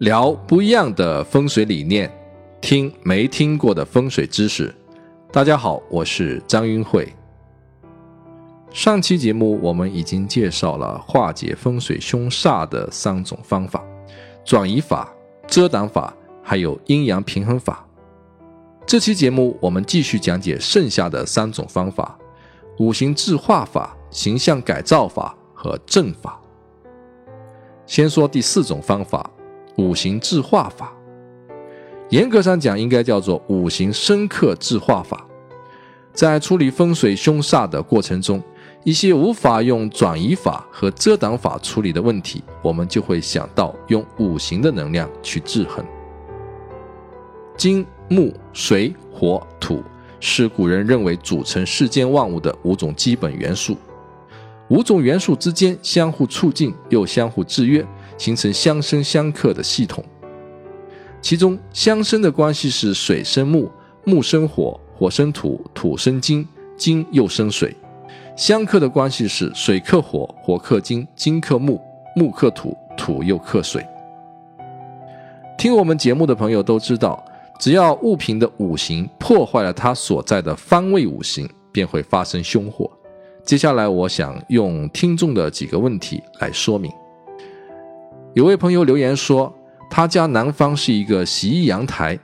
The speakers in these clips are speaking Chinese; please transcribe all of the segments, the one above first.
聊不一样的风水理念，听没听过的风水知识。大家好，我是张云慧。上期节目我们已经介绍了化解风水凶煞的三种方法：转移法、遮挡法，还有阴阳平衡法。这期节目我们继续讲解剩下的三种方法：五行制化法、形象改造法和阵法。先说第四种方法。五行制化法，严格上讲应该叫做五行生克制化法。在处理风水凶煞的过程中，一些无法用转移法和遮挡法处理的问题，我们就会想到用五行的能量去制衡。金、木、水、火、土是古人认为组成世间万物的五种基本元素，五种元素之间相互促进又相互制约。形成相生相克的系统，其中相生的关系是水生木，木生火，火生土，土生金，金又生水；相克的关系是水克火，火克金，金克木，木克土，土又克水。听我们节目的朋友都知道，只要物品的五行破坏了它所在的方位五行，便会发生凶祸。接下来，我想用听众的几个问题来说明。有位朋友留言说，他家南方是一个洗衣阳台，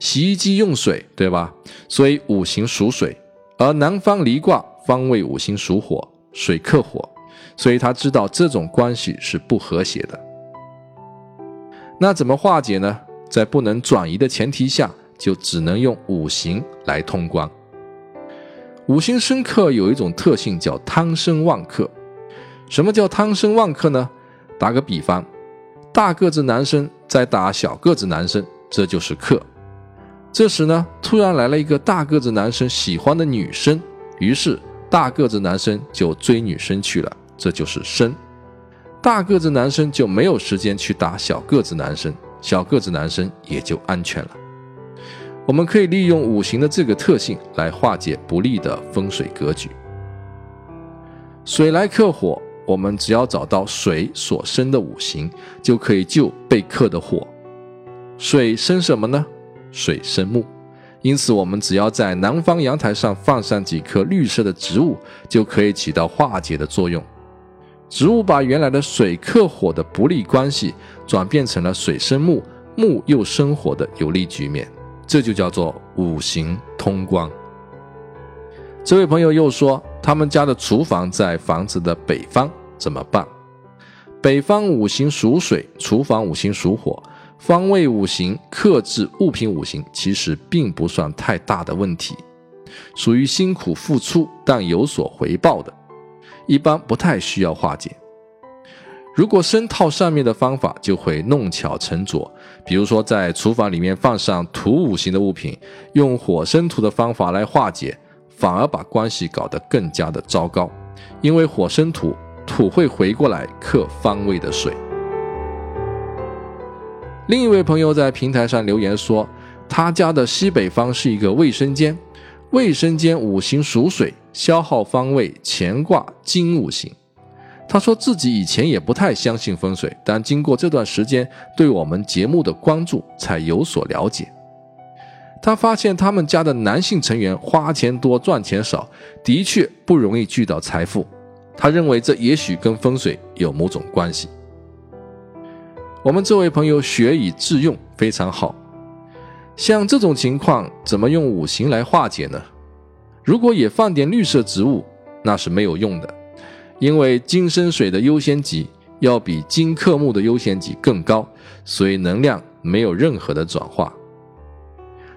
洗衣机用水，对吧？所以五行属水，而南方离卦方位五行属火，水克火，所以他知道这种关系是不和谐的。那怎么化解呢？在不能转移的前提下，就只能用五行来通关。五行生克有一种特性叫汤生旺克。什么叫汤生旺克呢？打个比方。大个子男生在打小个子男生，这就是克。这时呢，突然来了一个大个子男生喜欢的女生，于是大个子男生就追女生去了，这就是生。大个子男生就没有时间去打小个子男生，小个子男生也就安全了。我们可以利用五行的这个特性来化解不利的风水格局。水来克火。我们只要找到水所生的五行，就可以救被克的火。水生什么呢？水生木，因此我们只要在南方阳台上放上几棵绿色的植物，就可以起到化解的作用。植物把原来的水克火的不利关系，转变成了水生木，木又生火的有利局面，这就叫做五行通光。这位朋友又说。他们家的厨房在房子的北方，怎么办？北方五行属水，厨房五行属火，方位五行克制物品五行，其实并不算太大的问题，属于辛苦付出但有所回报的，一般不太需要化解。如果生套上面的方法，就会弄巧成拙，比如说在厨房里面放上土五行的物品，用火生土的方法来化解。反而把关系搞得更加的糟糕，因为火生土，土会回过来克方位的水。另一位朋友在平台上留言说，他家的西北方是一个卫生间，卫生间五行属水，消耗方位乾卦金五行。他说自己以前也不太相信风水，但经过这段时间对我们节目的关注，才有所了解。他发现他们家的男性成员花钱多赚钱少，的确不容易聚到财富。他认为这也许跟风水有某种关系。我们这位朋友学以致用，非常好。像这种情况，怎么用五行来化解呢？如果也放点绿色植物，那是没有用的，因为金生水的优先级要比金克木的优先级更高，所以能量没有任何的转化。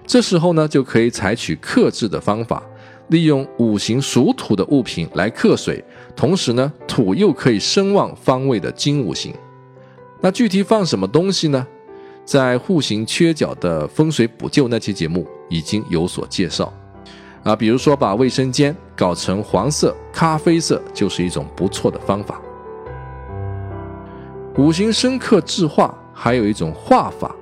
这时候呢，就可以采取克制的方法，利用五行属土的物品来克水，同时呢，土又可以生旺方位的金五行。那具体放什么东西呢？在户型缺角的风水补救那期节目已经有所介绍啊，比如说把卫生间搞成黄色、咖啡色，就是一种不错的方法。五行生克制化，还有一种化法。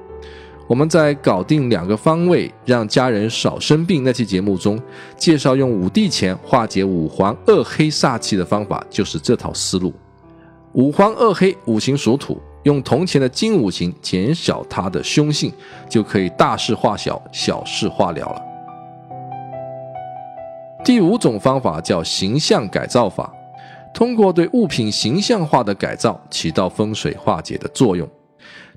我们在搞定两个方位，让家人少生病那期节目中，介绍用五帝钱化解五黄二黑煞气的方法，就是这套思路。五黄二黑五行属土，用铜钱的金五行减小它的凶性，就可以大事化小，小事化了了。第五种方法叫形象改造法，通过对物品形象化的改造，起到风水化解的作用。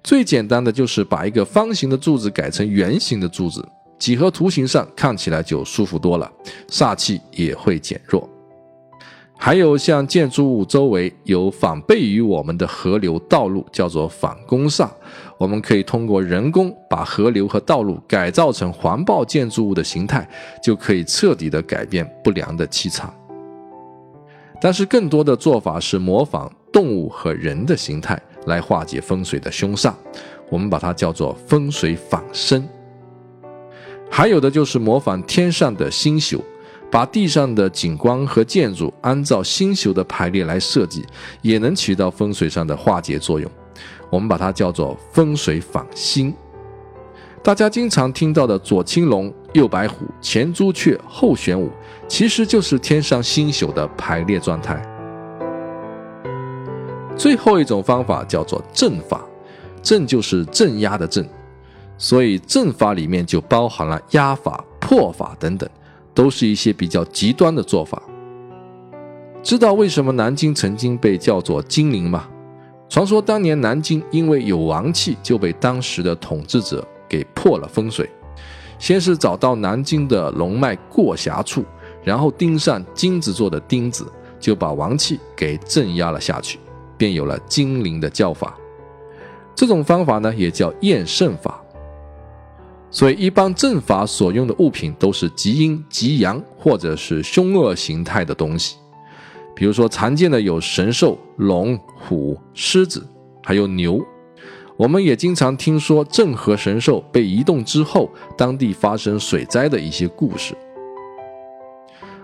最简单的就是把一个方形的柱子改成圆形的柱子，几何图形上看起来就舒服多了，煞气也会减弱。还有像建筑物周围有反背于我们的河流道路，叫做反弓煞。我们可以通过人工把河流和道路改造成环抱建筑物的形态，就可以彻底的改变不良的气场。但是更多的做法是模仿动物和人的形态来化解风水的凶煞，我们把它叫做风水仿生。还有的就是模仿天上的星宿。把地上的景观和建筑按照星宿的排列来设计，也能起到风水上的化解作用。我们把它叫做风水仿星。大家经常听到的左青龙、右白虎、前朱雀、后玄武，其实就是天上星宿的排列状态。最后一种方法叫做阵法，阵就是镇压的阵，所以阵法里面就包含了压法、破法等等。都是一些比较极端的做法。知道为什么南京曾经被叫做金陵吗？传说当年南京因为有王气，就被当时的统治者给破了风水。先是找到南京的龙脉过峡处，然后钉上金子做的钉子，就把王气给镇压了下去，便有了精灵的叫法。这种方法呢，也叫验圣法。所以，一般阵法所用的物品都是极阴极阳或者是凶恶形态的东西。比如说，常见的有神兽、龙、虎、狮子，还有牛。我们也经常听说镇河神兽被移动之后，当地发生水灾的一些故事。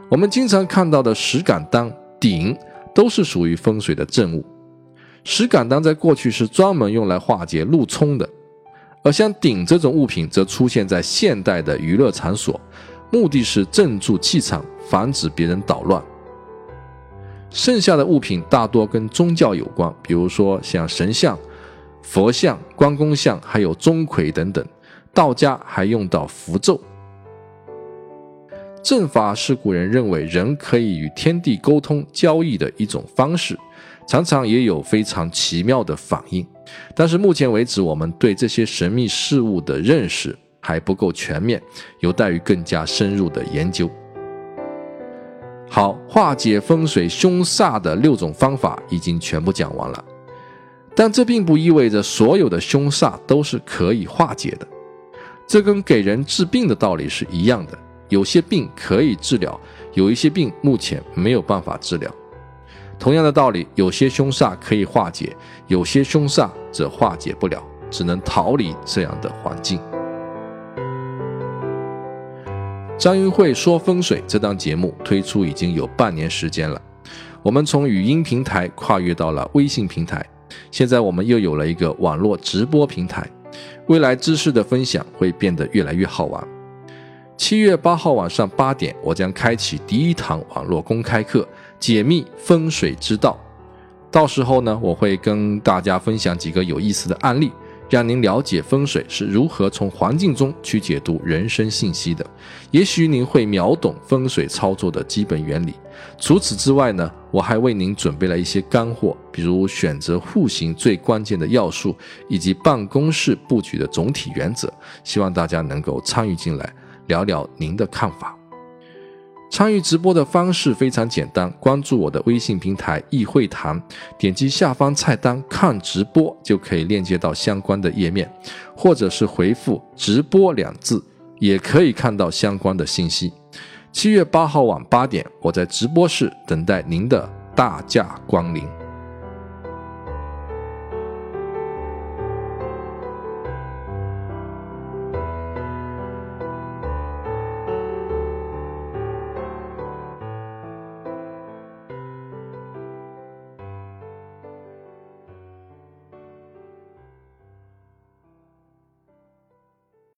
我们经常看到的石敢当、鼎，都是属于风水的镇物。石敢当在过去是专门用来化解路冲的。而像鼎这种物品，则出现在现代的娱乐场所，目的是镇住气场，防止别人捣乱。剩下的物品大多跟宗教有关，比如说像神像、佛像、关公像，还有钟馗等等。道家还用到符咒。阵法是古人认为人可以与天地沟通交易的一种方式，常常也有非常奇妙的反应。但是目前为止，我们对这些神秘事物的认识还不够全面，有待于更加深入的研究。好，化解风水凶煞的六种方法已经全部讲完了，但这并不意味着所有的凶煞都是可以化解的。这跟给人治病的道理是一样的，有些病可以治疗，有一些病目前没有办法治疗。同样的道理，有些凶煞可以化解，有些凶煞则化解不了，只能逃离这样的环境。张云慧说风水这档节目推出已经有半年时间了，我们从语音平台跨越到了微信平台，现在我们又有了一个网络直播平台，未来知识的分享会变得越来越好玩。七月八号晚上八点，我将开启第一堂网络公开课。解密风水之道，到时候呢，我会跟大家分享几个有意思的案例，让您了解风水是如何从环境中去解读人生信息的。也许您会秒懂风水操作的基本原理。除此之外呢，我还为您准备了一些干货，比如选择户型最关键的要素，以及办公室布局的总体原则。希望大家能够参与进来，聊聊您的看法。参与直播的方式非常简单，关注我的微信平台易会谈，点击下方菜单看直播就可以链接到相关的页面，或者是回复“直播”两字，也可以看到相关的信息。七月八号晚八点，我在直播室等待您的大驾光临。